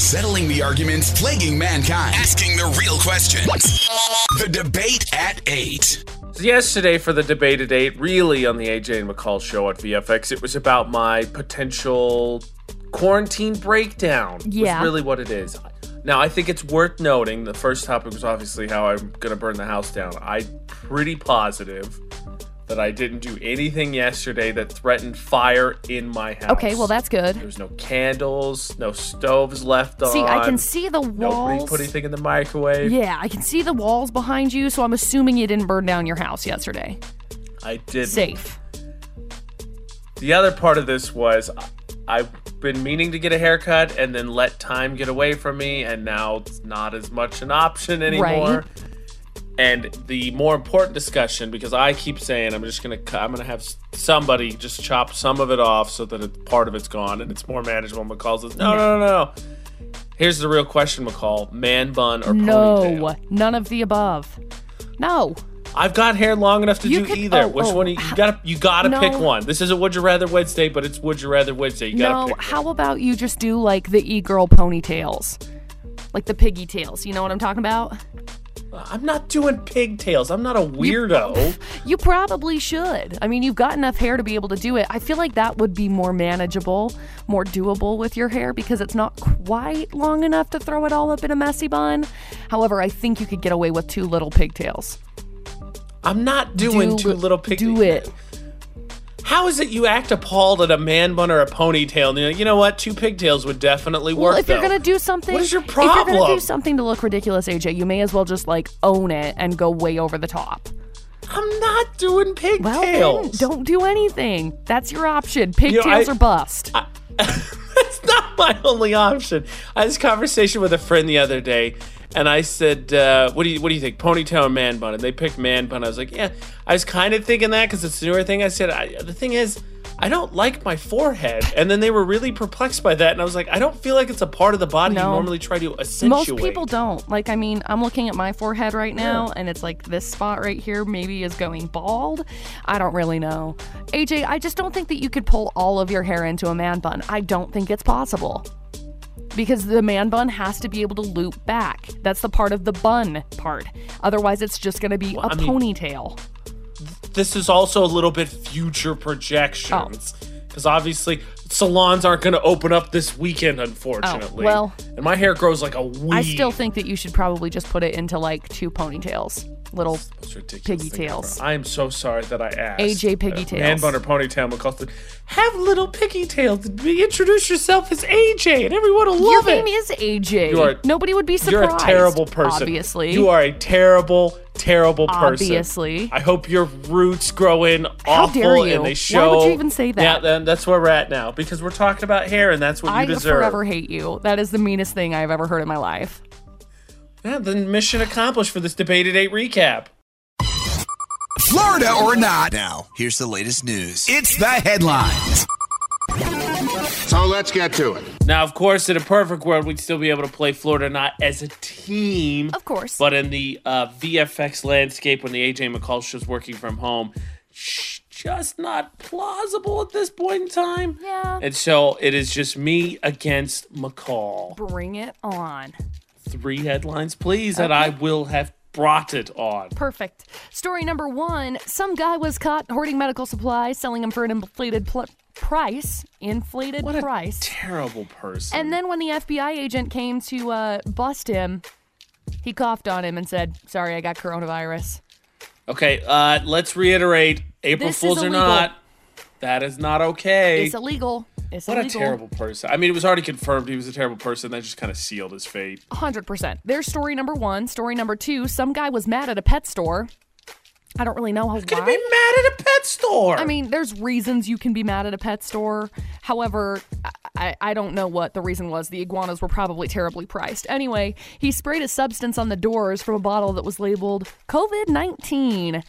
Settling the arguments plaguing mankind. Asking the real questions. The debate at 8. So yesterday for the debate at 8, really on the AJ and McCall show at VFX, it was about my potential quarantine breakdown. Yeah. Was really what it is. Now, I think it's worth noting the first topic was obviously how I'm going to burn the house down. I'm pretty positive that I didn't do anything yesterday that threatened fire in my house. Okay, well that's good. There's no candles, no stoves left on. See, I can see the walls. Nobody put anything in the microwave. Yeah, I can see the walls behind you, so I'm assuming you didn't burn down your house yesterday. I did. Safe. The other part of this was I've been meaning to get a haircut and then let time get away from me, and now it's not as much an option anymore. Right. And the more important discussion, because I keep saying I'm just gonna, I'm gonna have somebody just chop some of it off so that it, part of it's gone and it's more manageable. McCall says, no, no, no, no. Here's the real question, McCall: man bun or No, ponytail? none of the above. No. I've got hair long enough to You do could- either. oh, Which oh, one? You, you gotta, you gotta No. pick one. This isn't Would You Rather Wednesday, but it's Would You Rather Wednesday. You gotta No, pick one. how about you just do like the e-girl ponytails? Like the piggy tails. You know what I'm talking about? I'm not doing pigtails. I'm not a weirdo. You probably should. I mean, you've got enough hair to be able to do it. I feel like that would be more manageable, more doable with your hair because it's not quite long enough to throw it all up in a messy bun. However, I think you could get away with two little pigtails. I'm not doing Do- two little pigtails. Do it. How is it you act appalled at a man bun or a ponytail? And you're like, you know what? Two pigtails would definitely work. Well, if you're though." gonna do something, What is your problem? If you're gonna do something to look ridiculous, AJ, you may as well just like own it and go way over the top. I'm not doing Well, pigtails. then, don't do anything. That's your option. Pigtails I- or bust. That's not my only option. I had this conversation with a friend the other day, and I said, uh, "What do you What do you think, ponytail or man bun?" And they picked man bun. I was like, "Yeah." I was kind of thinking that because it's the newer thing. I said, I, "The thing is." I don't like my forehead. And then they were really perplexed by that. And I was like, I don't feel like it's a part of the body you normally try to accentuate. Most people don't. Like, I mean, I'm looking at my forehead right now, and it's like this spot right here maybe is going bald. I don't really know. AJ, I just don't think that you could pull all of your hair into a man bun. I don't think it's possible. Because the man bun has to be able to loop back. That's the part of the bun part. Otherwise, it's just going to be a I mean- ponytail. this is also a little bit future projections oh. because obviously salons aren't going to open up this weekend oh, unfortunately Oh, well- and my hair grows like a weed I still think that you should probably just put it into like two ponytails. Little piggy tails. I am so sorry that I asked. AJ piggy Uh, Man tails. bun or ponytail McCall said, have little piggy tails. Introduce yourself as AJ, and everyone will love it. Your name is AJ. You are- Nobody would be surprised. You're a terrible person. Obviously. you are a terrible, terrible person. Obviously. I hope your roots grow in How awful dare you? and they Why show. would you even say that? Yeah, then that's where we're at now because we're talking about hair, and that's what I you deserve. I forever hate you. That is the meanest thing I've ever heard in my life. Yeah, then mission accomplished for this debate at eight recap. Florida or not, Now, here's the latest news. it's the headlines. So let's get to it. Now, of course, in a perfect world, we'd still be able to play Florida or not as a team. Of course. But in the uh, VFX landscape, when the AJ McCall show's working from home, sh- just not plausible at this point in time. Yeah. And so it is just me against McCall. Bring it on. Three headlines, please, and I will have brought it on. Perfect. Story number one Some guy was caught hoarding medical supplies, selling them for an inflated pl- price. Inflated What a price. terrible person. and then when the FBI agent came to uh, bust him, he coughed on him and said, Sorry, I got coronavirus. okay, uh, let's reiterate April This Fools or not, that is not okay. It's illegal. It's What a terrible person. I mean, it was already confirmed he was a terrible person. That just kind of sealed his fate. 100%. There's story number one. Story number two some guy was mad at a pet store. I don't really know how Could be mad at a pet store. I mean, there's reasons you can be mad at a pet store. However, I, I don't know what the reason was. The iguanas were probably terribly priced. Anyway, he sprayed a substance on the doors from a bottle that was labeled COVID 19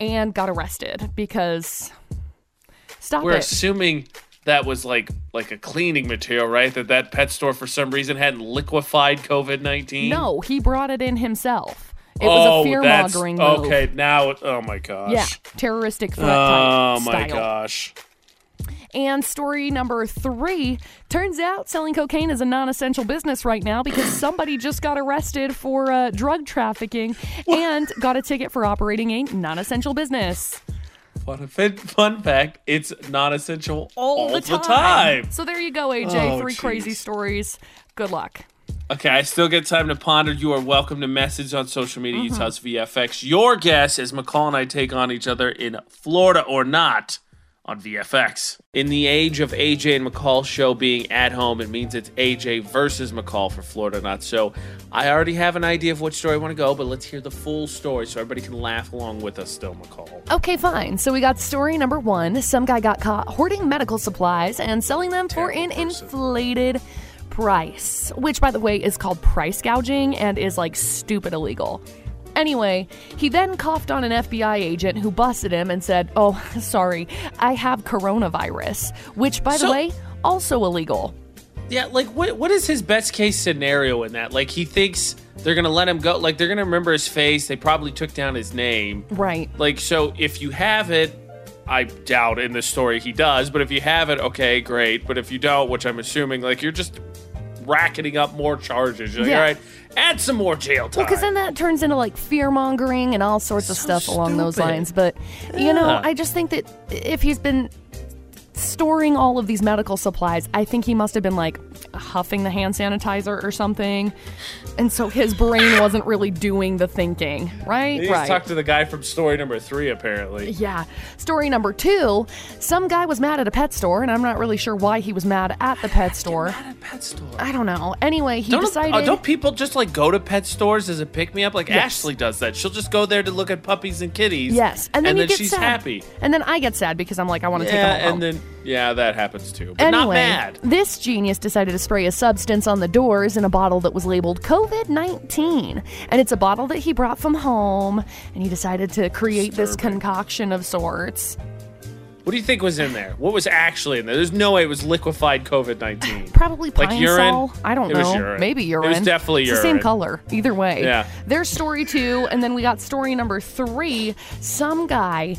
and got arrested because. Stop we're it. assuming that was like like a cleaning material, right? That that pet store for some reason hadn't liquefied COVID nineteen. no, he brought it in himself. It oh, was a fear mongering move. Okay, now oh my gosh. Yeah, terroristic threat Oh type my style. gosh. And story number three turns out selling cocaine is a non essential business right now because somebody just got arrested for uh, drug trafficking and got a ticket for operating a non essential business. Fun, fun, fun fact: it's non-essential all, All the time. So there you go, AJ. Oh, Three crazy stories. Good luck. Okay, I still get time to ponder. You are welcome to message on social media. Mm-hmm. Utah's VFX. Your guess as McCall and I take on each other in Florida or not on VFX. In the age of AJ and McCall show being at home, it means it's AJ versus McCall for Florida or not. So I already have an idea of which story I want to go, but let's hear the full story so everybody can laugh along with us still, McCall. Okay, fine. So we got story number one. Some guy got caught hoarding medical supplies and selling them for an inflated price, which, by the way, is called price gouging and is like stupid illegal. Anyway, he then coughed on an FBI agent who busted him and said, Oh, sorry, I have coronavirus, which, by the So- way, also illegal. Yeah, like what what is his best case scenario in that? Like he thinks they're gonna let him go. Like they're gonna remember his face. They probably took down his name. Right. Like so, if you have it, I doubt in this story he does. But if you have it, okay, great. But if you don't, which I'm assuming, like you're just racketing up more charges. You're like, Yeah. all right, add some more jail time. Well, because then that turns into like fear mongering and all sorts of So stuff along those lines. But, you know, I just think that if he's been storing all of these medical supplies, I think he must have been like huffing the hand sanitizer or something. And so his brain wasn't really doing the thinking, right? He needs to talk to the guy from story number three, apparently. Yeah. Story number two some guy was mad at a pet store, and I'm not really sure why he was mad at the pet store. Mad At pet store. I don't know. Anyway, he Don't, decided. uh, don't people just like go to pet stores as a pick me up? Like Yes. Ashley does that. She'll just go there to look at puppies and kitties. Yes, and then, you get she's sad. happy. And then I get sad because I'm like, I want to take Yeah, them home. and then yeah, that happens too. But Anyway, not mad. this genius decided to spray a substance on the doors in a bottle that was labeled COVID 19. And it's a bottle that he brought from home, and he decided to create this concoction of sorts. What do you think was in there? What was actually in there? There's no way it was liquefied COVID nineteen. Probably Like urine? sol. I don't It know. was urine. Maybe It was urine. definitely it's the same color. Either way. Yeah. There's story two, and then we got story number three. Some guy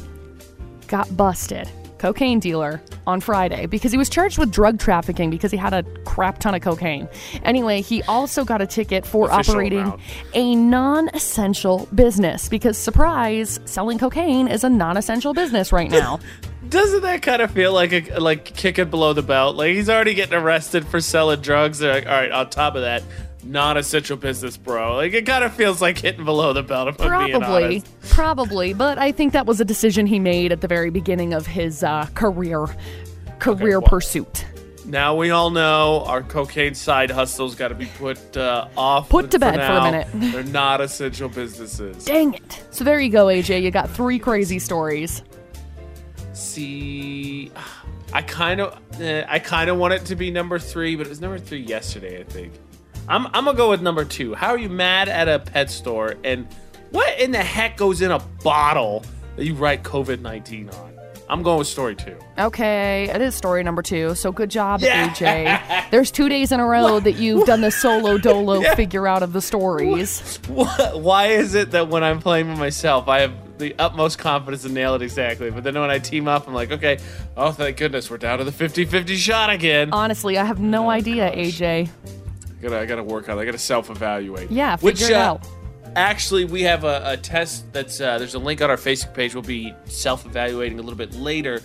got busted. Cocaine dealer on Friday because he was charged with drug trafficking because he had a crap ton of cocaine. Anyway, he also got a ticket for Official operating amount. a non essential business because, surprise, selling cocaine is a non essential business right now. Doesn't that kind of feel like a like kicking below the belt? Like he's already getting arrested for selling drugs. They're like, all right, on top of that, non-essential business, bro. Like it kind of feels like hitting below the belt. If I'm being Probably, probably, but I think that was a decision he made at the very beginning of his uh, career, career well- pursuit. Now we all know our cocaine side hustle's got to be put uh, off. Put to bed for a minute. They're not essential businesses. Dang it! So there you go, AJ. You got three crazy stories. See, I kind of, eh, I kind of want it to be number three, but it was number three yesterday. I think. I'm, I'm gonna go with number two. How are you mad at a pet store and what in the heck goes in a bottle that you write COVID nineteen on? I'm going with story two. Okay, it is story number two. So good job, Yeah. AJ. There's two days in a row that you've done the solo dolo figure out of the stories. Wh- Why is it that when I'm playing with myself, I have the utmost confidence to nail it exactly, but then when I team up, I'm like, okay, oh thank goodness, we're down to the 50-50 shot again. Honestly, I have no oh, idea, gosh. AJ. I gotta, I gotta work on. it. I gotta self-evaluate. Yeah, Which, figure it uh, out. Actually, we have a, a test that's uh, there's a link on our Facebook page. We'll be self-evaluating a little bit later,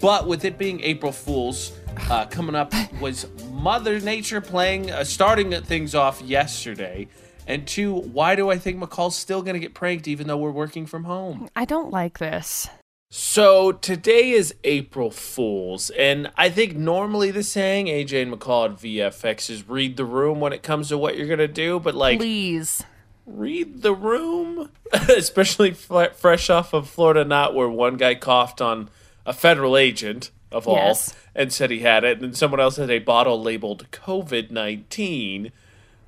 but with it being April Fools uh, coming up, was Mother Nature playing uh, starting things off yesterday. And two, why do I think McCall's still gonna get pranked even though we're working from home? I don't like this. So today is April Fools, and I think normally the saying AJ and McCall at VFX is read the room when it comes to what you're gonna do, but like Please. read the room, especially fresh off of Florida Not, where one guy coughed on a federal agent of all Yes. and said he had it, and then someone else had a bottle labeled COVID nineteen.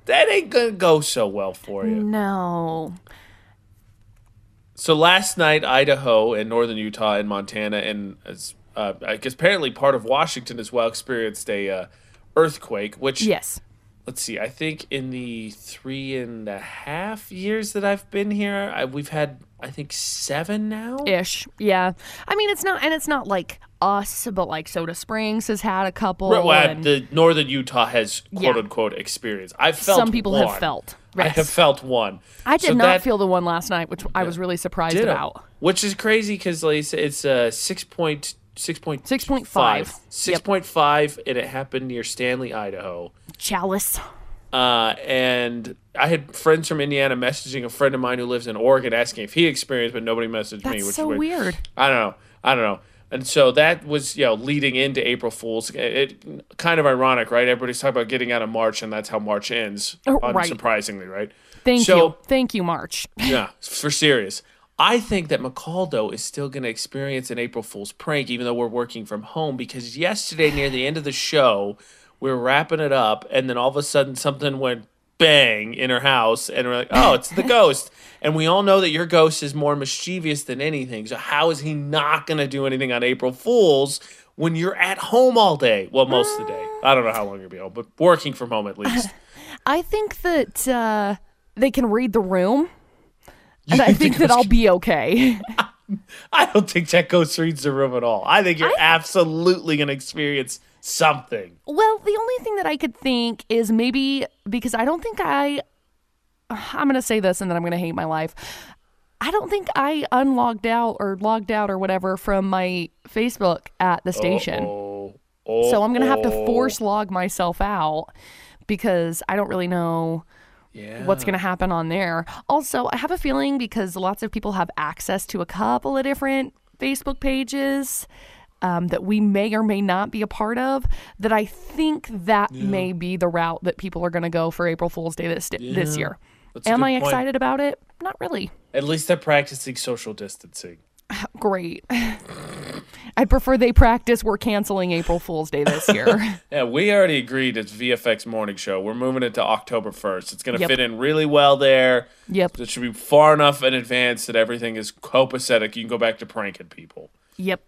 That ain't gonna go so well for you. No. So last night, Idaho and northern Utah and Montana and as uh, I guess apparently part of Washington as well experienced a uh, earthquake, which Yes. let's see. I think in the three and a half years that I've been here, I, we've had I think seven now. Ish. Yeah. I mean, it's not, and it's not like us, but like Soda Springs has had a couple. Right, well, and the northern Utah has quote Yeah. unquote experience. I've felt some people have one. felt. I have felt one. I did So not that- feel the one last night, which I was really surprised Ditto. about. Which is crazy because like, it's- a uh, six point six point 6.5. six point five, and it happened near Stanley, Idaho. Challis. Uh, and I had friends from Indiana messaging a friend of mine who lives in Oregon asking if he experienced, but nobody messaged me. That's Which so is weird. I don't know. I don't know. And so that was, you know, leading into April Fools. It, it- kind of ironic, right? Everybody's talking about getting out of March, and that's how March ends. Oh, right. Unsurprisingly, right? Thank So- you. Thank you, March. yeah, for serious. I think that McCaldo is still going to experience an April Fool's prank, even though we're working from home. Because yesterday, near the end of the show, we were wrapping it up, and then all of a sudden, something went bang in her house, and we're like, "Oh, it's the ghost!" And we all know that your ghost is more mischievous than anything. So how is he not going to do anything on April Fools when you're at home all day? Well, most of the day. I don't know how long you'll be home, but working from home at least. I think that uh, they can read the room, and I think that I'll be okay. I don't think that ghost reads the room at all. I think you're absolutely going to experience something. well, the only thing that I could think is maybe because I don't think I. I'm going to say this and then I'm going to hate my life. I don't think I unlogged out or logged out or whatever from my Facebook at the station. Oh, oh, So I'm going to have to force log myself out because I don't really know yeah. what's going to happen on there. Also, I have a feeling because lots of people have access to a couple of different Facebook pages um, that we may or may not be a part of, that I think that may be the route that people are going to go for April Fool's Day this, this year. That's Am I point. excited about it? Not really. At least they're practicing social distancing. Great. I'd prefer they practice we're canceling April Fool's Day this year. Yeah, we already agreed it's VFX morning show. We're moving it to October 1st. It's going to Yep. fit in really well there. Yep. It should be far enough in advance that everything is copacetic. You can go back to pranking people. yep.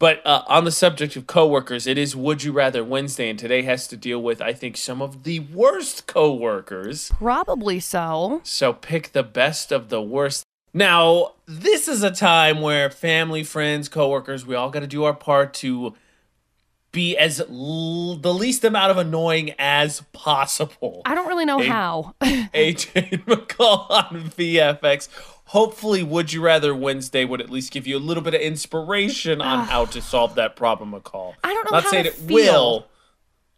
But uh, on the subject of coworkers, it is Would You Rather Wednesday, and today has to deal with, I think, some of the worst coworkers. Probably so. So pick the best of the worst. Now, this is a time where family, friends, coworkers, we all got to do our part to be as l- the least amount of annoying as possible. I don't really know how. AJ McCall on VFX. Hopefully, Would You Rather Wednesday would at least give you a little bit of inspiration on how to solve that problem, McCall. I don't know Not how saying it feel. will.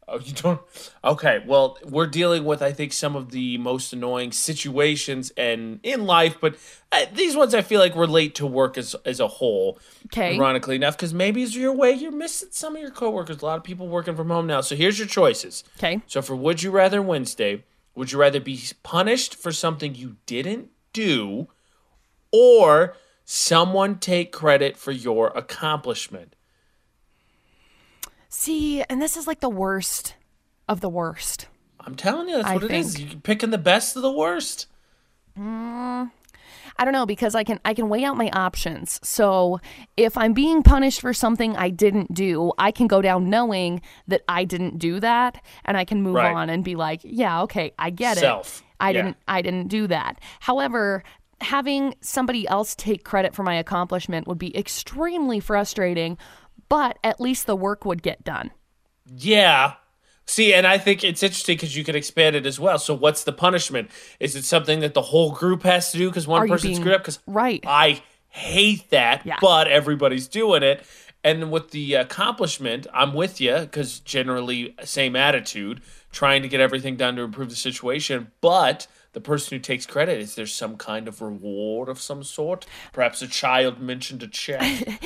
Oh, you don't? Okay, well, we're dealing with, I think, some of the most annoying situations and in life, but uh, these ones I feel like relate to work as as a whole okay Ironically enough, because maybe it's your way you're missing some of your coworkers. A lot of people working from home now. So here's your choices. Okay. So for Would You Rather Wednesday, would you rather be punished for something you didn't do or someone take credit for your accomplishment? See, and this is like the worst of the worst. I'm telling you, that's I what it is. You're picking the best of the worst. Mm, I don't know because I can I can weigh out my options. So if I'm being punished for something I didn't do, I can go down knowing that I didn't do that and I can move Right. on and be like, yeah, okay, I get Self. it. I Yeah. didn't I didn't do that. However, having somebody else take credit for my accomplishment would be extremely frustrating, but at least the work would get done. Yeah. See, and I think it's interesting because you could expand it as well. So, what's the punishment? Is it something that the whole group has to do because one Are person being- screwed up? Because right. I hate that, Yeah. but everybody's doing it. And with the accomplishment, I'm with you because generally same attitude, trying to get everything done to improve the situation. But the person who takes credit is there some kind of reward of some sort? Perhaps a child mentioned a check.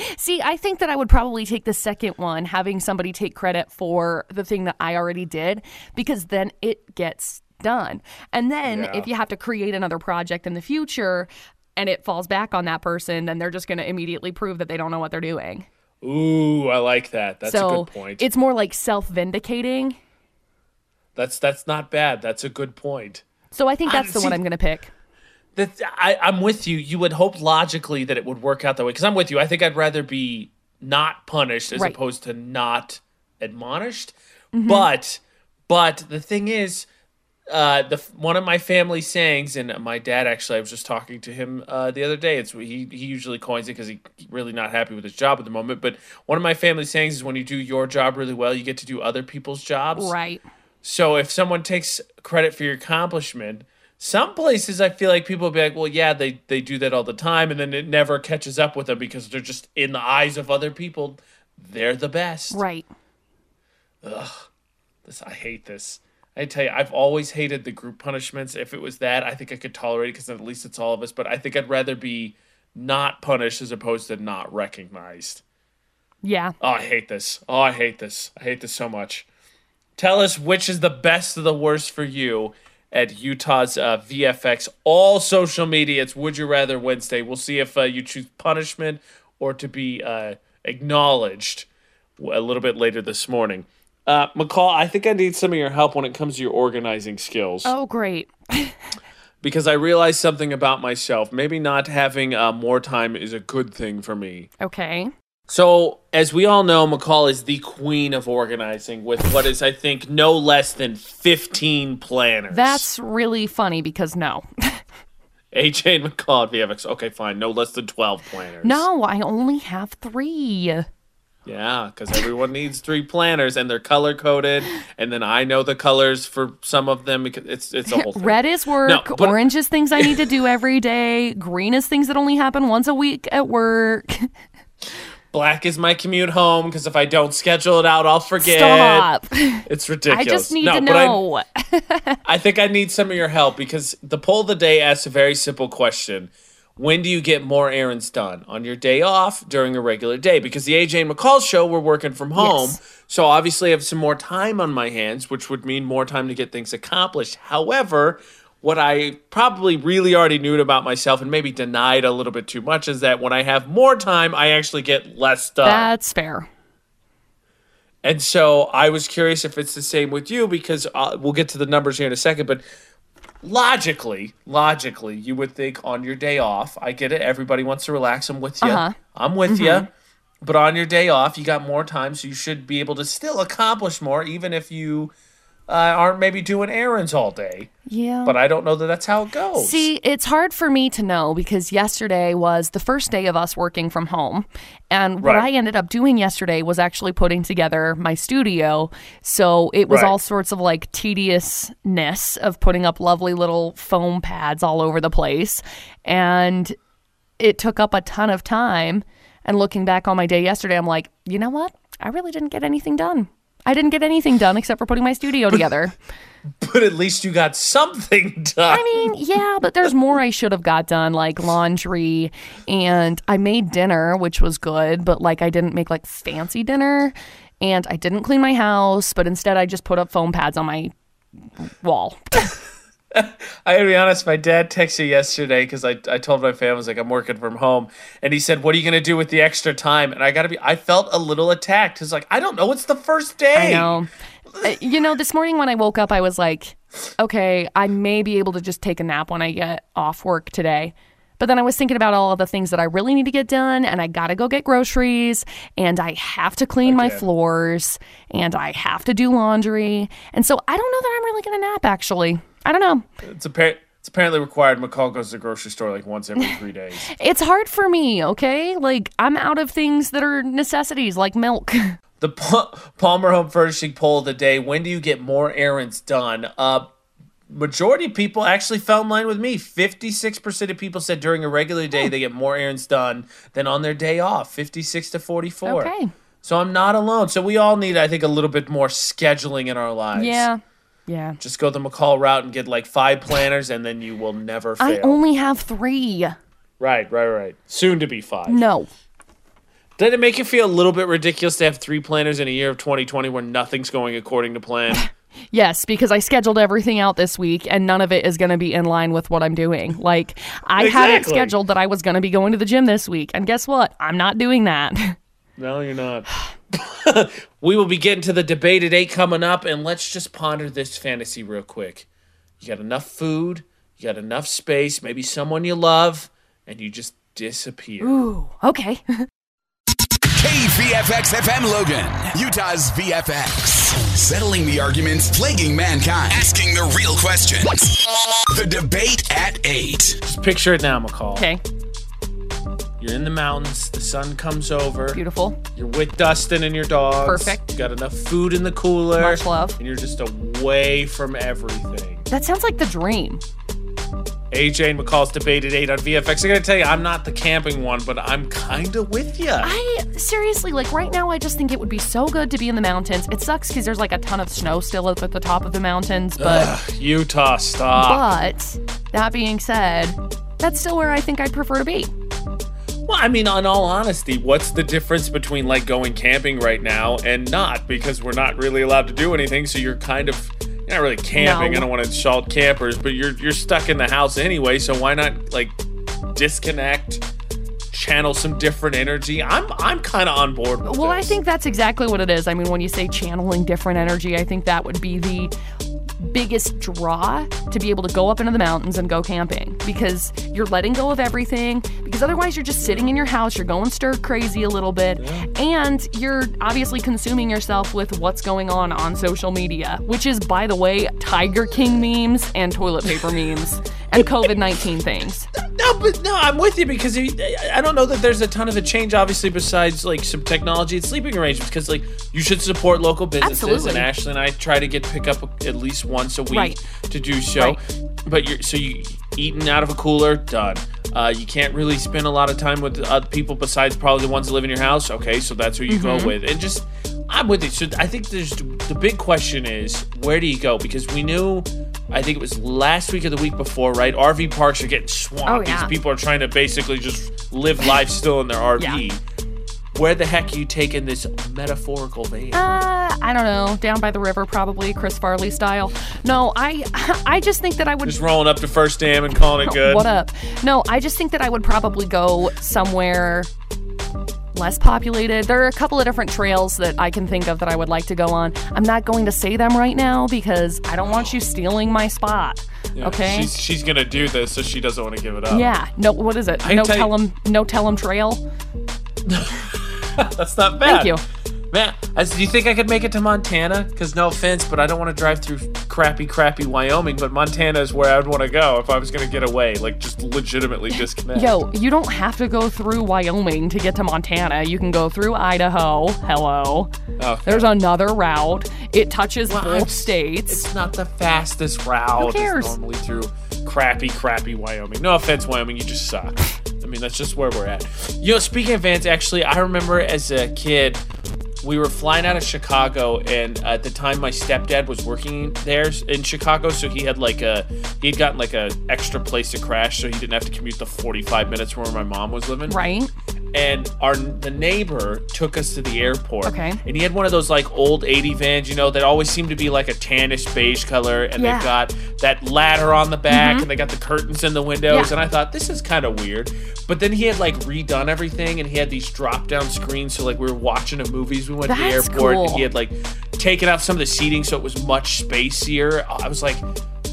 See, I think that I would probably take the second one, having somebody take credit for the thing that I already did, because then it gets done. And then Yeah. if you have to create another project in the future and it falls back on that person, then they're just going to immediately prove that they don't know what they're doing. Ooh, I like that. That's so a good point. it's more like self vindicating. That's that's not bad. That's a good point. So I think I- that's the one I'm going to pick. That I, I'm with you. You would hope logically that it would work out that way. Because I'm with you. I think I'd rather be not punished as Right. opposed to not admonished. Mm-hmm. But but the thing is, uh, the one of my family sayings, and my dad actually, I was just talking to him uh, the other day. It's he he usually coins it because he's really not happy with his job at the moment. But one of my family sayings is when you do your job really well, you get to do other people's jobs. Right. So if someone takes credit for your accomplishment, some places I feel like people will be like, well, yeah, they they do that all the time, and then it never catches up with them because they're just in the eyes of other people, they're the best. Right. Ugh. This I hate this. I tell you, I've always hated the group punishments. If it was that, I think I could tolerate it because at least it's all of us. But I think I'd rather be not punished as opposed to not recognized. Yeah. Oh, I hate this. Oh, I hate this. I hate this so much. Tell us which is the best of the worst for you at Utah's uh, VFX. All social media. It's Would You Rather Wednesday. We'll see if uh, you choose punishment or to be uh, acknowledged a little bit later this morning. Uh, McCall, I think I need some of your help when it comes to your organizing skills Oh, great. because I realized something about myself. Maybe not having uh, more time is a good thing for me. Okay. So, as we all know, McCall is the queen of organizing with what is, I think, no less than 15 planners. That's really funny because no. AJ and McCall at VFX. Okay, fine. No less than 12 planners. no, I only have three. Yeah, because everyone needs three planners and they're color coded. And then I know the colors for some of them because it's, it's a whole thing. Red is work, No, but- orange is things I need to do every day, green is things that only happen once a week at work. Black is my commute home because if I don't schedule it out, I'll forget. Stop. It's ridiculous. I just need No, to but I- know. I think I need some of your help because the poll of the day asks a very simple question. When do you get more errands done? On your day off, during a regular day? Because the AJ and McCall show, we're working from home. Yes. So obviously I have some more time on my hands, which would mean more time to get things accomplished. However, what I probably really already knew about myself and maybe denied a little bit too much is that when I have more time, I actually get less done. That's fair. And so I was curious if it's the same with you because uh, we'll get to the numbers here in a second. But logically, logically, you would think on your day off, I get it. Everybody wants to relax. I'm with you. Uh-huh. I'm with you. But on your day off, you got more time, so you should be able to still accomplish more, even if you uh, aren't maybe doing errands all day. Yeah. But I don't know that that's how it goes. See, it's hard for me to know because yesterday was the first day of us working from home. And what Right. I ended up doing yesterday was actually putting together my studio. So it was Right. all sorts of like tediousness of putting up lovely little foam pads all over the place. And it took up a ton of time. And looking back on my day yesterday, I'm like, you know what? I really didn't get anything done. I didn't get anything done except for putting my studio together. but at least you got something done. I mean, yeah, but there's more I should have got done, like laundry, and I made dinner, which was good, but like I didn't make like fancy dinner, and I didn't clean my house, but instead I just put up foam pads on my wall. I gotta be honest, my dad texted yesterday because I, I told my family, I was like, I'm working from home. And he said, What are you gonna do with the extra time? And I gotta be, I felt a little attacked. He's like, I don't know, it's the first day. I know. Uh, You know, this morning when I woke up, I was like, okay, I may be able to just take a nap when I get off work today. But then I was thinking about all of the things that I really need to get done, and I gotta go get groceries, and I have to clean my floors, and I have to do laundry. And so I don't know that I'm really gonna nap, actually. I don't know. It's, it's apparently required. McCall goes to the grocery store like once every three days. It's hard for me, okay? Like, I'm out of things that are necessities, like milk. The Pa- Palmer Home Furnishing poll of the day when do you get more errands done? Uh, majority of people actually fell in line with me. 56% of people said during a regular day hmm. they get more errands done than on their day off. 56 to 44. Okay. So I'm not alone. So we all need, I think, a little bit more scheduling in our lives. yeah. Yeah. Just go the McCall route and get like five planners, and then you will never fail. I only have three. right, right, right. Soon to be five. No. Doesn't it make you feel a little bit ridiculous to have three planners in a year of 2020 where nothing's going according to plan? Yes, because I scheduled everything out this week and none of it is going to be in line with what I'm doing. Like, I had it scheduled that I was going to be going to the gym this week. And guess what? I'm not doing that. no, you're not. we will be getting to the debate today coming up, and let's just ponder this fantasy real quick. You got enough food, you got enough space, maybe someone you love, and you just disappear. Ooh, okay. KVFX FM Logan, Utah's VFX. Settling the arguments plaguing mankind. Asking the real questions. The debate at 8. Just picture it now, McCall. Okay, You're in the mountains. The sun comes over. beautiful. You're with Dustin and your dogs. Perfect. You got enough food in the cooler. Much love. And you're just away from everything. That sounds like the dream. AJ and McCall's debate at 8 on VFX. I gotta tell you, I'm not the camping one, but I'm kinda with you. I seriously, like right now, I just think it would be so good to be in the mountains. It sucks because there's like a ton of snow still up at the top of the mountains, but Utah, stop. but that being said, that's still where I think I'd prefer to be. Well, I mean, in all honesty, what's the difference between like going camping right now and not? Because we're not really allowed to do anything, so you're kind of you're not really camping. No. I don't want to insult campers, but you're you're stuck in the house anyway. So why not like disconnect, channel some different energy? I'm I'm kind of on board with Well, I think that's exactly what it is. I mean, when you say channeling different energy, I think that would be the biggest draw to be able to go up into the mountains and go camping because you're letting go of everything because otherwise you're just sitting in your house you're going stir crazy a little bit and you're obviously consuming yourself with what's going on on social media which is by the way tiger king memes and toilet paper memes and covid-19 things No, but no, I'm with you because you- I don't know that there's a ton of a change, obviously, besides like some technology and sleeping arrangements. Because like you should support local businesses, Absolutely. and Ashley and I try to get pick up at least once a week Right. to do so. Right. But you're so you eating out of a cooler, done. Uh, you can't really spend a lot of time with other people besides probably the ones that live in your house. Okay, so that's who you Mm-hmm. go with, and just I'm with you. So I think there's the big question is where do you go? Because we knew. I think it was last week or the week before, right? RV parks are getting swamped. Oh, yeah. These people are trying to basically just live life still in their RV. Where the heck are you taking this metaphorical van? Uh, I don't know. Down by the river, probably Chris Farley style. No, I, I just think that I would. just rolling up to First Dam and calling it good. What up? No, I just think that I would probably go somewhere less populated. There are a couple of different trails that I can think of that I would like to go on. I'm not going to say them right now because I don't want you stealing my spot. Yeah, okay. She's she's gonna do this, so she doesn't want to give it up. yeah. No. What is it? I No tell 'em. No tell 'em trail. that's not bad. Thank you. Man, as, do you think I could make it to Montana? Because no offense, but I don't want to drive through crappy, crappy Wyoming. But Montana is where I'd want to go if I was gonna get away, like just legitimately disconnect. Yo, you don't have to go through Wyoming to get to Montana. You can go through Idaho. Hello. Okay. There's another route. It touches Well, both states. It's not the fastest route. Who cares? It's normally through crappy, crappy Wyoming. No offense, Wyoming, you just suck. I mean, that's just where we're at. You know, speaking of vans, actually, I remember as a kid, we were flying out of Chicago, and at the time, my stepdad was working there in Chicago, so he had like a he had gotten like a extra place to crash, so he didn't have to commute the 45 minutes from where my mom was living right? And our the neighbor took us to the airport. Okay. And he had one of those like old 80 vans, you know, that always seem to be like a tannish beige color, and Yeah. Mm-hmm. they've got that ladder on the back, and they got the curtains in the windows. Yeah. And I thought this is kind of weird, but then he had like redone everything, and he had these drop down screens, so like we were watching a movies. We went to the That's airport, and he had like taken out some of the seating, so it was much spacier. I was like.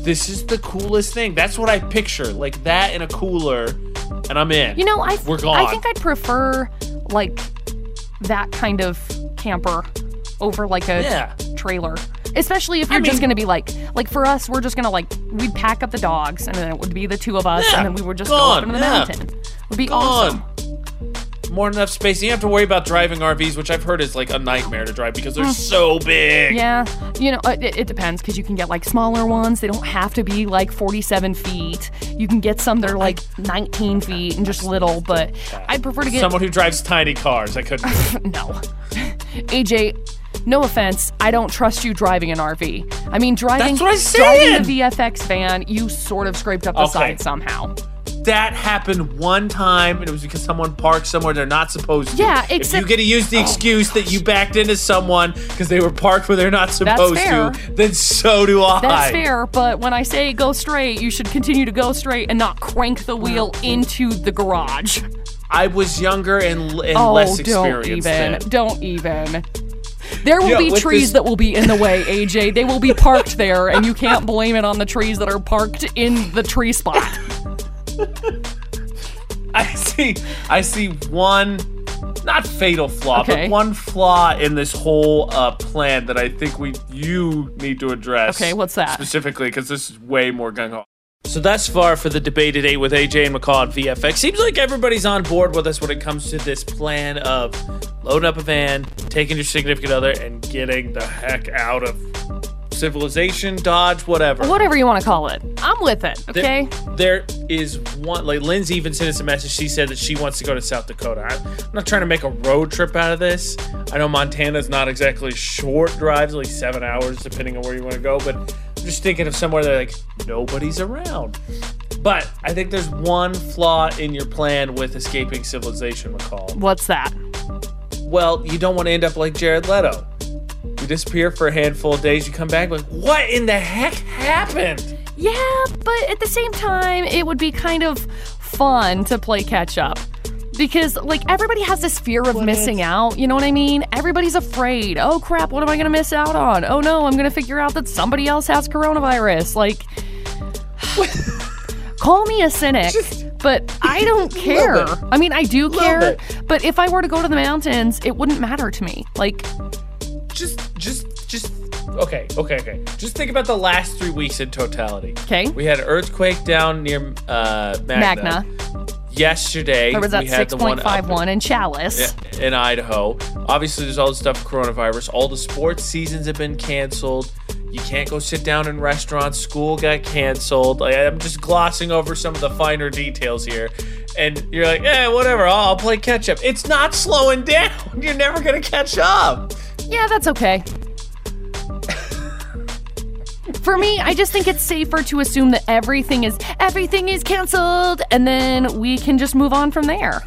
This is the coolest thing. That's what I picture, like that in a cooler, and I'm in. You know, I We're gone. I think I'd prefer like that kind of camper over like a Yeah. trailer. Especially if you're just mean- gonna be like, like for us, we're just gonna like, we'd pack up the dogs, and then it would be the two of us, Yeah, and then we would just gone, go up into the yeah. mountain. Would be awesome. More than enough space. You don't have to worry about driving RVs, which I've heard is like a nightmare to drive because they're so big. Hmm. Yeah, you know, it, it depends because you can get like smaller ones. They don't have to be like 47 feet. You can get some that are like 19 feet and just little, but I'd prefer to get Someone who drives tiny cars, I couldn't. No. AJ, no offense, I don't trust you driving an RV. I mean, driving That's what I driving the VFX van, you sort of scraped up the Okay. side somehow. That happened one time, and it was because someone parked somewhere they're not supposed to. Yeah, exactly. if you get to use the oh. excuse that you backed into someone because they were parked where they're not supposed to, then so do I. That's fair, but when I say go straight, you should continue to go straight and not crank the wheel mm-hmm. into the garage. I was younger and, and Oh, less don't experienced. even. then. Don't even. There will Yeah, be trees this- that will be in the way, AJ. They will be parked there, and you can't blame it on the trees that are parked in the tree spot. I see. I see one not fatal flaw, Okay. but one flaw in this whole uh, plan that I think we you need to address. Okay, what's that? specifically? Because this is way more gung ho. So that's far for the debate today with AJ and McCall on VFX, seems like everybody's on board with us when it comes to this plan of loading up a van, taking your significant other, and getting the heck out of civilization, Dodge, whatever. Whatever you want to call it. I'm with it, There- okay? There is one, like Lindsay even sent us a message. She said that she wants to go to South Dakota. I, I'm not trying to make a road trip out of this. I know Montana's not exactly short drives, like seven hours, depending on where you want to go, but I'm just thinking of somewhere that like nobody's around. But I think there's one flaw in your plan with escaping civilization, McCall. What's that? Well, you don't want to end up like Jared Leto. You disappear for a handful of days, you come back like, what in the heck happened? Yeah, but at the same time, it would be kind of fun to play catch up. Because, like, everybody has this fear of missing out. You know what I mean? Everybody's afraid. Oh, crap, what am I going to miss out on? Oh, no, I'm going to figure out that somebody else has coronavirus. Like, call me a cynic, but I don't care. I mean, I do care, it. but if I were to go to the mountains, it wouldn't matter to me. Like, just just just okay okay okay. Just think about the last three weeks in totality. Okay, we had an earthquake down near uh magna, Magna. yesterday There was that we had the one up 6.51 in Challis. in idaho. Obviously there's all the stuff coronavirus. All the sports seasons have been canceled. You can't go sit down in restaurants. School got canceled. Like, i'm just glossing over some of the finer details here. And you're like eh whatever. I'll, I'll play catch up. It's not slowing down. You're never gonna catch up. Yeah, that's okay. For me, I just think it's safer to assume that everything is everything is canceled and then we can just move on from there.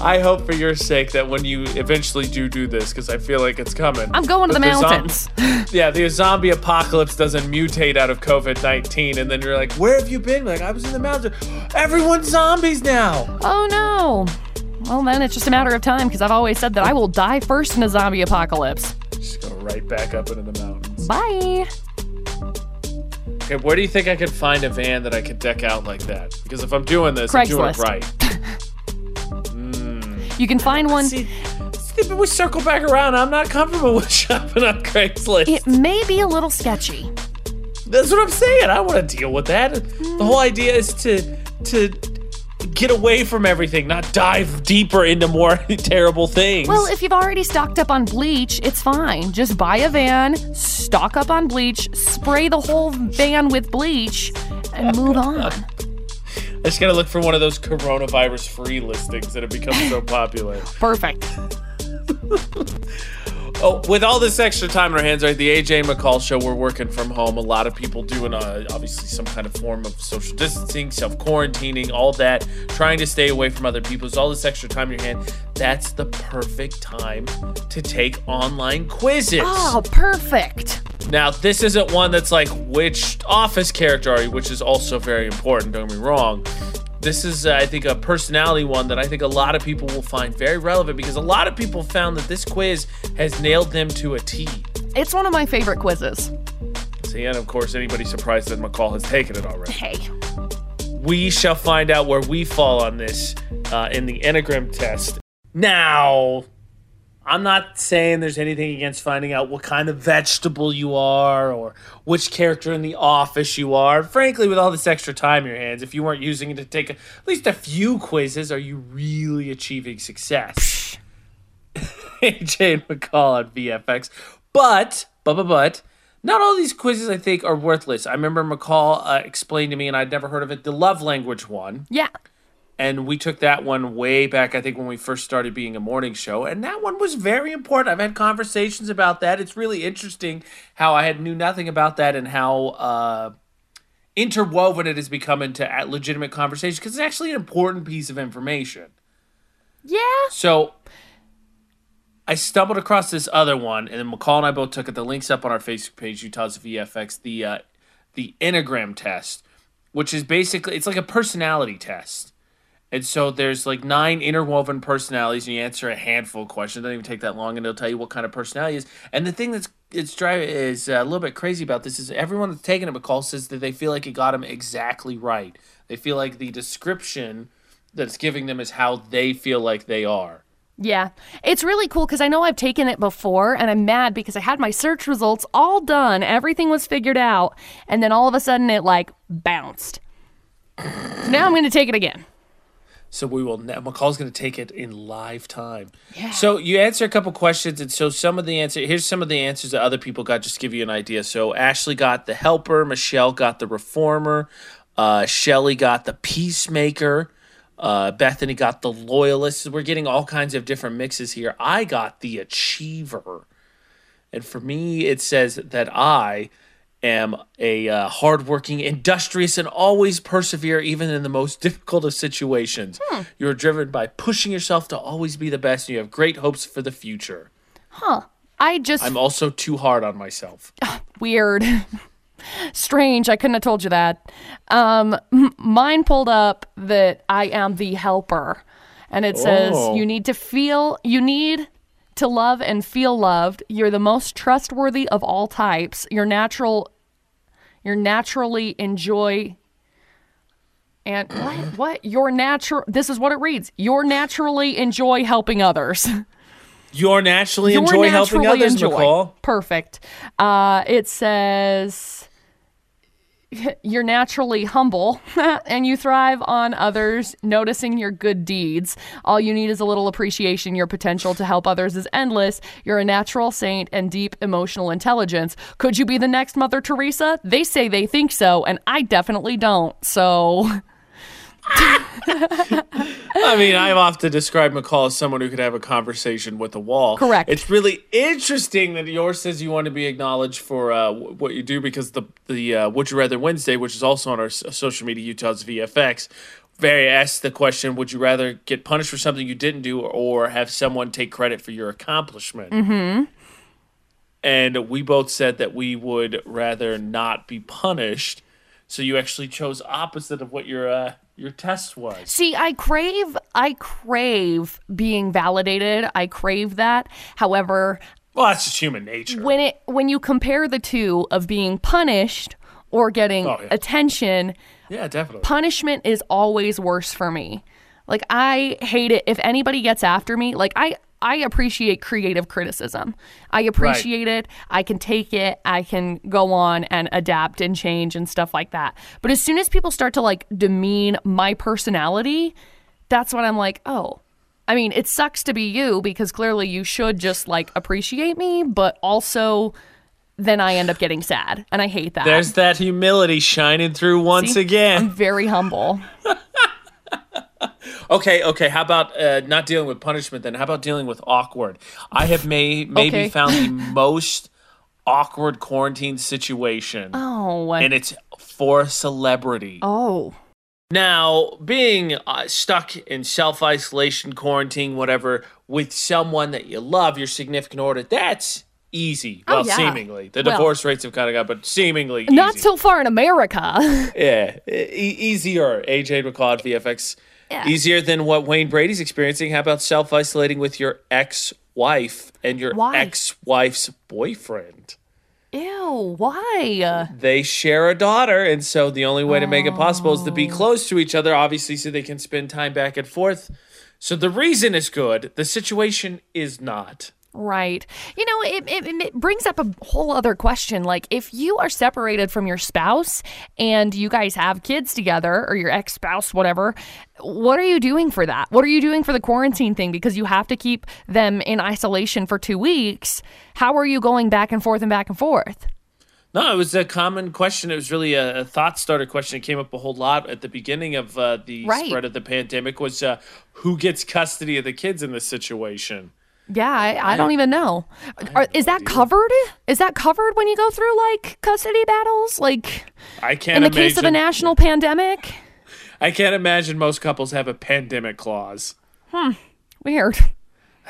I hope for your sake that when you eventually do do this, because I feel like it's coming. I'm going to the zom- mountains. yeah, the zombie apocalypse doesn't mutate out of COVID 19, and then you're like, where have you been? Like, I was in the mountains. Everyone's zombies now. oh no. Well, then it's just a matter of time because I've always said that I will die first in a zombie apocalypse. Just go right back up into the mountains. Bye. Okay, where do you think I could find a van that I could deck out like that? Because if I'm doing this, I'm doing it Craigslist. right. Hmm. You can find one. See, see, we circle back around. I'm not comfortable with shopping on Craigslist. It may be a little sketchy. That's what I'm saying. I want to deal with that. The whole idea is to to get away from everything, not dive deeper into more terrible things. Well, if you've already stocked up on bleach, it's fine. Just buy a van, stock up on bleach, spray the whole van with bleach, and move on. I just gotta look for one of those coronavirus free listings that have become so popular. Perfect. Oh, with all this extra time on our hands, right? The AJ McCall show, we're working from home. A lot of people doing, uh, obviously, some kind of form of social distancing, self quarantining, all that, trying to stay away from other people. With all this extra time in your hand, that's the perfect time to take online quizzes. Oh, perfect. Now, this isn't one that's like, which office character are you, which is also very important, don't get me wrong. This is, uh, I think, a personality one that I think a lot of people will find very relevant because a lot of people found that this quiz has nailed them to a T. It's one of my favorite quizzes. See, and of course, anybody surprised that McCall has taken it already. Hey. We shall find out where we fall on this uh, in the Enneagram test. Now, I'm not saying there's anything against finding out what kind of vegetable you are or which character in the office you are. Frankly, with all this extra time in your hands, if you weren't using it to take a, at least a few quizzes, are you really achieving success? AJ McCall on VFX. But, but, but, but, not all these quizzes I think are worthless. I remember McCall uh, explained to me, and I'd never heard of it, the love language one Yeah. And we took that one way back i think when we first started being a morning show and that one was very important i've had conversations about that it's really interesting how i had knew nothing about that and how uh, interwoven it has become into legitimate conversation because it's actually an important piece of information Yeah. so I stumbled across this other one, and then McCall and I both took it. The link's up on our Facebook page, Utah's VFX. The uh, the Enneagram test, which is basically it's like a personality test. And so there's like nine interwoven personalities, and you answer a handful of questions. It doesn't even take that long, and it'll tell you what kind of personality it is. And the thing that's it's driving is uh, a little bit crazy about this is everyone that's taken it, McCall says that they feel like it got them exactly right. They feel like the description that's giving them is how they feel like they are Yeah. It's really cool because I know I've taken it before and I'm mad because I had my search results all done. Everything was figured out. And then all of a sudden it like bounced. Now I'm going to take it again. So we will. Now, McCall's going to take it in live time. Yeah. So you answer a couple questions, and so some of the answer. Here's some of the answers that other people got. Just to give you an idea. So Ashley got the helper. Michelle got the reformer. Uh, Shelly got the peacemaker. Uh, Bethany got the loyalist. We're getting all kinds of different mixes here. I got the achiever. And for me, it says that I am a uh, hardworking, industrious, and always persevere even in the most difficult of situations. Hmm. You're driven by pushing yourself to always be the best, and you have great hopes for the future. Huh. I just. I'm also too hard on myself. Weird. Strange. I couldn't have told you that. Um, mine pulled up that I am the helper. And it says, Oh. you need to feel, you need to love and feel loved. You're the most trustworthy of all types. You're natural, you're naturally enjoy. And what? What? You're natural. This is what it reads. You're naturally enjoy helping others. You're naturally You're enjoy helping naturally others, enjoy. McCall. Perfect. Uh, it says you're naturally humble and you thrive on others noticing your good deeds. All you need is a little appreciation. Your potential to help others is endless. You're a natural saint and deep emotional intelligence. Could you be the next Mother Teresa? They say they think so, and I definitely don't. So. I mean, I've often described McCall as someone who could have a conversation with a wall. Correct. It's really interesting that yours says you want to be acknowledged for uh, wh- what you do because the the uh, Would You Rather Wednesday, which is also on our s- social media, Utah's VFX, very asked the question: Would you rather get punished for something you didn't do, or have someone take credit for your accomplishment? Mm-hmm. And we both said that we would rather not be punished. So you actually chose opposite of what your uh, your test was. See, I crave I crave being validated. I crave that. However, Well, that's just human nature. when it when you compare the two of being punished or getting Oh, yeah. attention, yeah, definitely. punishment is always worse for me. Like I hate it if anybody gets after me. Like I I appreciate creative criticism. I appreciate it. I can take it. I can go on and adapt and change and stuff like that. But as soon as people start to like demean my personality, that's when I'm like, "Oh, I mean, it sucks to be you because clearly you should just like appreciate me, but also then I end up getting sad and I hate that. There's that humility shining through once See? I'm again. very humble. Okay, okay. How about uh, not dealing with punishment then? How about dealing with awkward? I have may maybe Okay. found the most awkward quarantine situation, Oh. and it's for a celebrity. oh. Now, being uh, stuck in self isolation, quarantine, whatever, with someone that you love, your significant other, that's easy. Oh, well, yeah. seemingly. The Well- divorce rates have kind of got, but seemingly Not easy. so far in America. Yeah, e- easier. AJ at VFX. Yeah. Easier than what Wayne Brady's experiencing. How about self isolating with your ex wife and your ex wife's boyfriend? Ew, why? They share a daughter, and so the only way to make it possible is to Oh. be close to each other, obviously, so they can spend time back and forth. So the reason is good, the situation is not. Right. You know, it, it, it brings up a whole other question. Like, if you are separated from your spouse and you guys have kids together, or your ex spouse, whatever, what are you doing for that? What are you doing for the quarantine thing? Because you have to keep them in isolation for two weeks. How are you going back and forth and back and forth? No, it was a common question. It was really a, a thought starter question. It came up a whole lot at the beginning of uh, the Right. spread of the pandemic. Was uh, who gets custody of the kids in this situation? Yeah, I, I don't even know. Are, is that covered? Is that covered when you go through like custody battles? Like I can't in the imagine. case of a national pandemic? I can't imagine most couples have a pandemic clause. Hmm. Weird.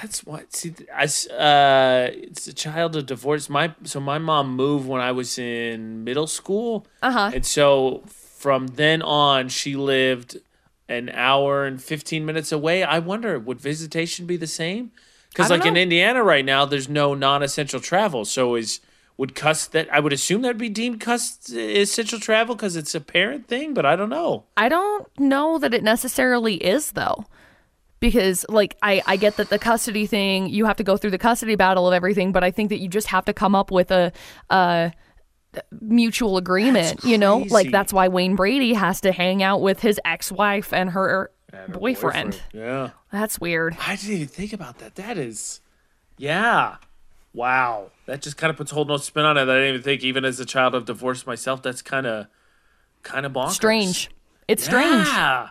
That's what. See, I uh, it's a child of divorce. My so my mom moved when I was in middle school, Uh-huh. and so from then on, she lived an hour and fifteen minutes away. I wonder, would visitation be the same? Because like in. Indiana right now, there's no non-essential travel. So is would cuss that? I would assume that'd be deemed cuss essential travel because it's a parent thing, but I don't know. I don't know that it necessarily is though. because like I, I get that the custody thing you have to go through the custody battle of everything but i think that you just have to come up with a, a mutual agreement you know like that's why wayne brady has to hang out with his ex-wife and her, boyfriend. Yeah. that's weird I didn't even think about that. That is, yeah. Wow. That just kind of puts a whole nother spin on it. that I didn't even think, even as a child of divorce myself, that's kind of, kind of bonkers. strange it's strange Yeah.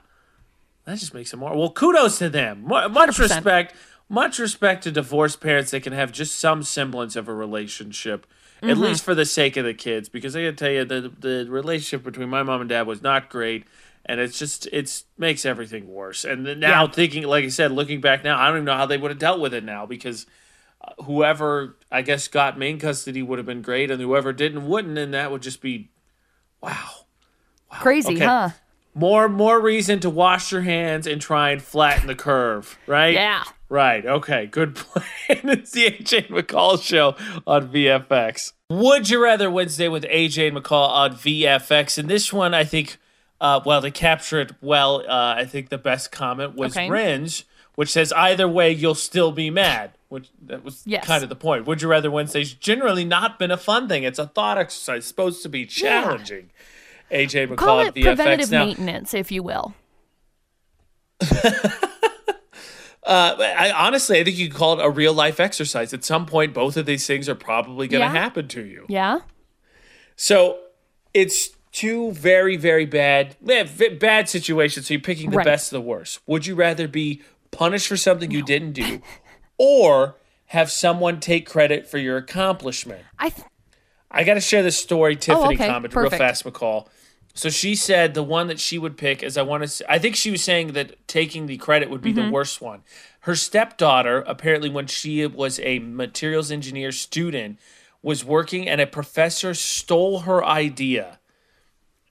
That just makes it more. Well, kudos to them. Much 100%. respect. Much respect to divorced parents that can have just some semblance of a relationship, at Mm-hmm. least for the sake of the kids. Because I gotta tell you, the the relationship between my mom and dad was not great, and it's just it's makes everything worse. And then now Yeah. thinking, like I said, looking back now, I don't even know how they would have dealt with it now because uh, whoever I guess got main custody would have been great, and whoever didn't wouldn't, and that would just be wow. crazy Okay. huh More more reason to wash your hands and try and flatten the curve, right? yeah Right. Okay. Good plan. it's the AJ McCall show on VFX. Would you rather Wednesday with AJ McCall on VFX? And this one, I think, uh, well, to capture it well, uh, I think the best comment was Okay. Ringe, which says either way you'll still be mad. Which that was Yes. kind of the point. Would you rather Wednesday's generally not been a fun thing. It's a thought exercise, supposed to be challenging. AJ and McCall call it VFX preventative now. maintenance if you will Uh, I honestly, I think you could call it a real life exercise. At some point, both of these things are probably going to Yeah. happen to you. yeah So it's two very, very bad, bad situations. So you're picking the Right. best of the worst. Would you rather be punished for something you didn't do, or have someone take credit for your accomplishment? i th- I got to share this story. Tiffany okay. commented Perfect. real fast, McCall. So she said the one that she would pick is I want to. I think she was saying that taking the credit would be Mm-hmm. the worst one. Her stepdaughter, apparently, when she was a materials engineer student, was working and a professor stole her idea,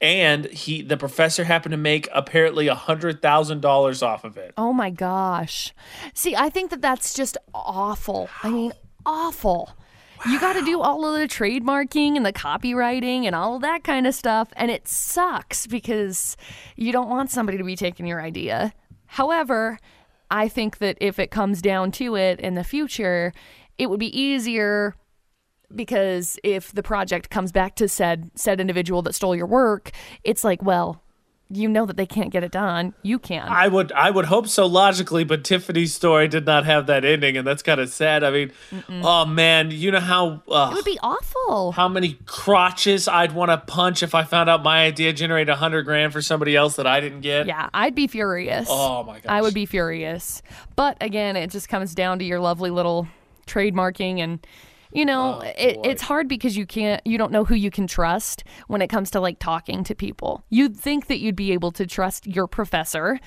and he the professor happened to make apparently a hundred thousand dollars off of it. Oh my gosh. See, I think that that's just awful. I mean, awful. You got to do all of the trademarking and the copyrighting and all of that kind of stuff. And it sucks because you don't want somebody to be taking your idea. However, I think that if it comes down to it in the future, it would be easier because if the project comes back to said said individual that stole your work, it's like, well, you know that they can't get it done. You can. I would I would hope so logically, but Tiffany's story did not have that ending, and that's kind of sad. I mean, oh man, you know how uh, it would be awful. how many crotches I'd want to punch if I found out my idea generated a hundred grand for somebody else that I didn't get. Yeah, I'd be furious. Oh my gosh. I would be furious. But again, it just comes down to your lovely little trademarking and you know, it, it's hard because you can't you don't know who you can trust when it comes to like talking to people. You'd think that you'd be able to trust your professor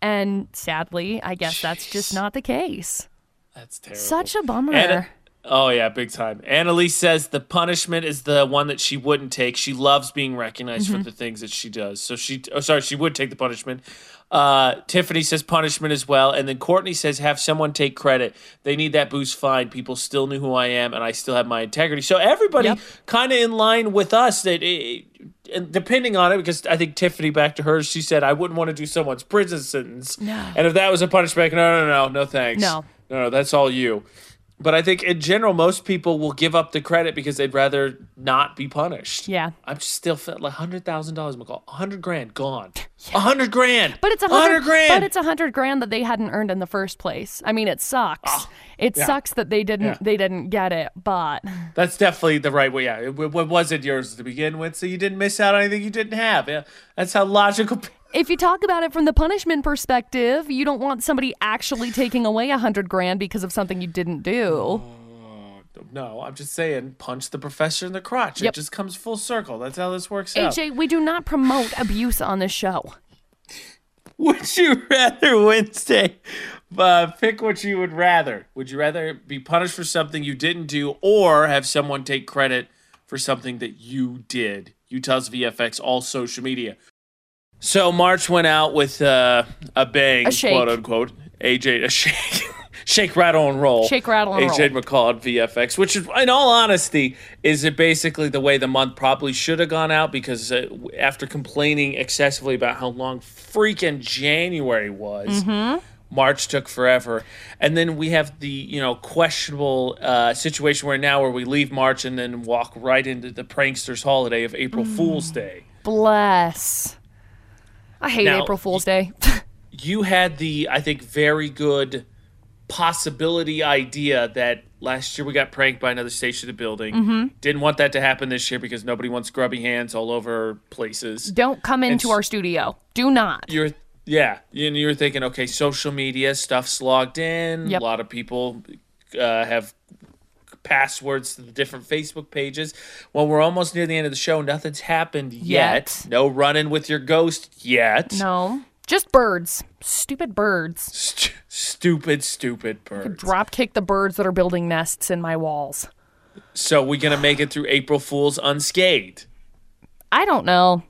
and sadly, I guess that's just not the case. That's terrible. Such a bummer. Anna- oh yeah, big time. Annalise says the punishment is the one that she wouldn't take. She loves being recognized Mm-hmm. for the things that she does. So she, oh sorry, she would take the punishment. Uh, Tiffany says punishment as well, and then Courtney says have someone take credit. They need that boost. Fine, people still knew who I am, and I still have my integrity. So everybody Yep. kind of in line with us. That it, and depending on it, because I think Tiffany back to her, she said I wouldn't want to do someone's prison sentence. No. And if that was a punishment, no, no, no, no, thanks. No. No, no, that's all you. But I think in general, most people will give up the credit because they'd rather not be punished. Yeah. I'm just still felt like hundred thousand dollars, McCall. Hundred grand gone. A hundred grand. But it's a hundred grand. But it's a hundred grand that they hadn't earned in the first place. I mean, it sucks. Ah, it yeah. sucks that they didn't Yeah. they didn't get it. But That's definitely the right way. Yeah. It, it wasn't yours to begin with, so you didn't miss out on anything you didn't have. Yeah. That's how logical. if you talk about it from the punishment perspective, you don't want somebody actually taking away a hundred grand because of something you didn't do. No, I'm just saying, punch the professor in the crotch. It just comes full circle. That's how this works out. AJ, we do not promote abuse on this show. Would you rather Wednesday? Uh, pick what you would rather. Would you rather be punished for something you didn't do, or have someone take credit for something that you did? Utah's VFX, all social media. So March went out with uh, a bang, A shake. quote unquote. AJ, a shake, shake, rattle, and roll. Shake, rattle, and AJ McCall at VFX, which is, in all honesty, is it basically the way the month probably should have gone out because uh, after complaining excessively about how long freaking January was, March took forever, and then we have the you know questionable uh, situation where now where we leave March and then walk right into the pranksters' holiday of April Fool's Day. Bless. I hate Now, April Fool's Day. You had the I think very good possibility idea that last year we got pranked by another station of the building. Mm-hmm. Didn't want that to happen this year because nobody wants grubby hands all over places. Don't come into s- our studio. Do not. you're yeah and you're thinking okay social media stuff's logged in Yep. a lot of people uh, have passwords to the different facebook pages well we're almost near the end of the show nothing's happened yet, Yet. no running with your ghost yet No. Just birds. Stupid birds. St- stupid stupid birds Drop kick the birds that are building nests in my walls. so we gonna make it through april fools unscathed I don't know.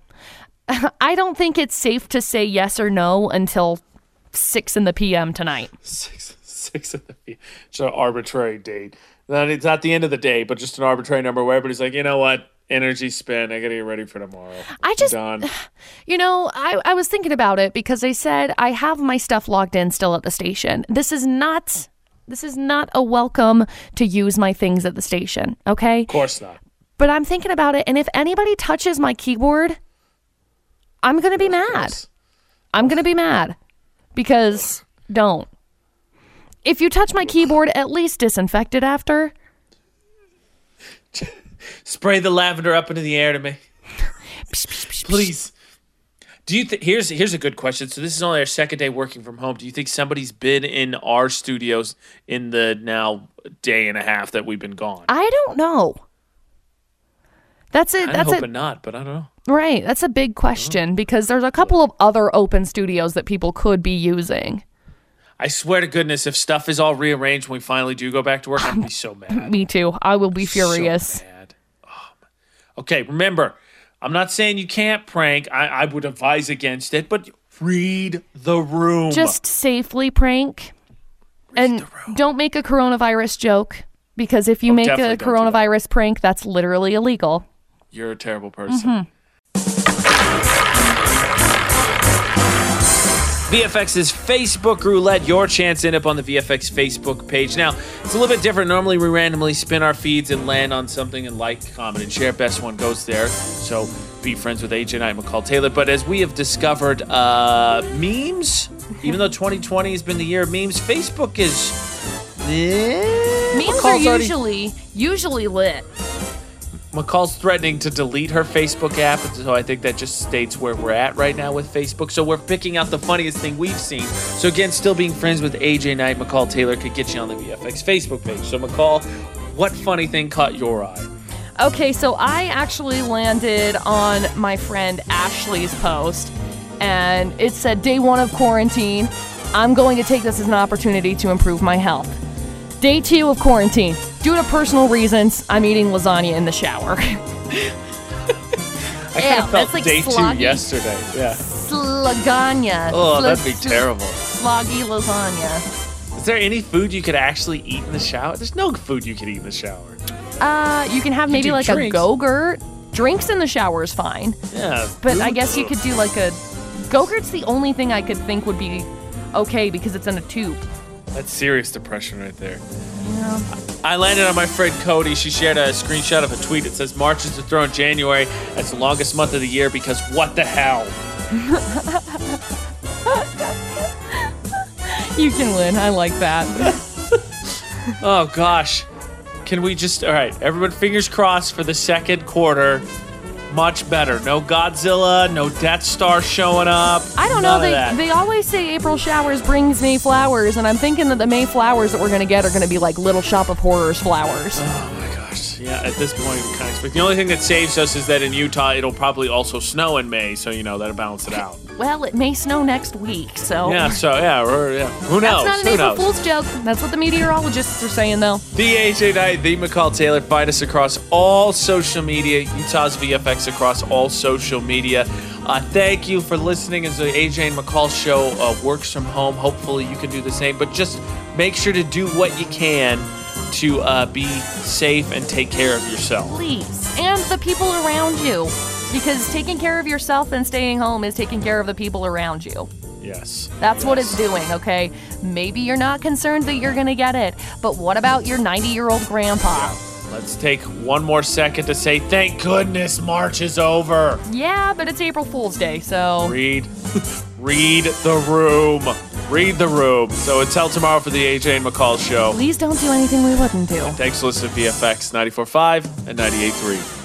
I don't think it's safe to say yes or no until six in the PM tonight. six six of the PM. it's an arbitrary date Not- it's not the end of the day but just an arbitrary number where everybody's like you know what energy spent i gotta get ready for tomorrow I just, done you know, I, I was thinking about it because I said I have my stuff logged in still at the station. This is not. This is not a welcome to use my things at the station, okay? of course not But I'm thinking about it, and if anybody touches my keyboard, I'm gonna be mad. I'm gonna be mad because don't. If you touch my keyboard, at least disinfect it after. Spray the lavender up into the air to me. Please. Do you think here's here's a good question. So this is only our second day working from home. Do you think somebody's been in our studios in the now day and a half that we've been gone? I don't know. That's it. I'm That's hoping it. not, but I don't know. Right. That's a big question because there's a couple of other open studios that people could be using. I swear to goodness, if stuff is all rearranged when we finally do go back to work, I'm gonna be so mad. Me too. I will be furious. So mad. Oh, okay, remember, I'm not saying you can't prank. I, I would advise against it, but read the room. Just safely prank. and don't make a coronavirus joke because if you oh, make Oh, definitely a don't do that. coronavirus prank, that's literally illegal. You're a terrible person. Mm-hmm. VFX's Facebook roulette, your chance end up on the VFX Facebook page. Now, it's a little bit different. Normally, we randomly spin our feeds and land on something and like, comment, and share. Best one goes there. So be friends with AJ and I, McCall Taylor. But as we have discovered, uh, memes, even though 2020 has been the year of memes, Facebook is. Eh, Memes McCall's are already- usually usually lit. McCall's threatening to delete her Facebook app, so I think that just states where we're at right now with Facebook. So we're picking out the funniest thing we've seen. So again, still being friends with AJ Knight, McCall Taylor could get you on the VFX Facebook page. So McCall, what funny thing caught your eye? Okay, so I actually landed on my friend Ashley's post, and it said, Day one of quarantine. I'm going to take this as an opportunity to improve my health. Day two of quarantine. Due to personal reasons, I'm eating lasagna in the shower. I Yeah, kind of felt that's like day sloggy. two yesterday. Yeah. Slaganya. Oh, that'd be terrible. Sloggy lasagna. Is there any food you could actually eat in the shower? There's no food you could eat in the shower. Uh, you can have maybe like drinks. a go-gurt. Drinks in the shower is fine. Yeah. But I guess you could do like a go-gurt's the only thing I could think would be okay because it's in a tube. That's serious depression right there. I landed on my friend Cody. She shared a screenshot of a tweet. It says March is the throne January. That's the longest month of the year because what the hell? You can win. I like that. Oh gosh. Can we just all right, everyone fingers crossed for the second quarter. Much better. No Godzilla, no Death Star showing up. I don't know. They that. they always say April showers brings May flowers, and I'm thinking that the May flowers that we're gonna get are gonna be like Little Shop of Horrors flowers. Oh my gosh. Yeah, at this point, we kind of expect. The only thing that saves us is that in Utah, it'll probably also snow in May, so you know that'll balance it out. Well, it may snow next week, so Yeah. So yeah, or, yeah. Who knows? that's not an Who April? Fool's joke. That's what the meteorologists are saying, though. The AJ Knight, the McCall Taylor. Find us across all social media. Utah's VFX across all social media. Uh, thank you for listening as the AJ and McCall show uh, works from home. Hopefully, you can do the same. But just make sure to do what you can to uh, be safe and take care of yourself. Please, and the people around you, because taking care of yourself and staying home is taking care of the people around you. Yes. That's what it's doing, okay? Maybe you're not concerned that you're gonna get it, but what about your 90 year old grandpa? Let's take one more second to say thank goodness March is over. Yeah, but it's April Fool's Day, so. Read, read the room. Read the room. So until tomorrow for the AJ and McCall show. Please don't do anything we wouldn't do. Thanks for listening to VFX 94.5 and 98.3.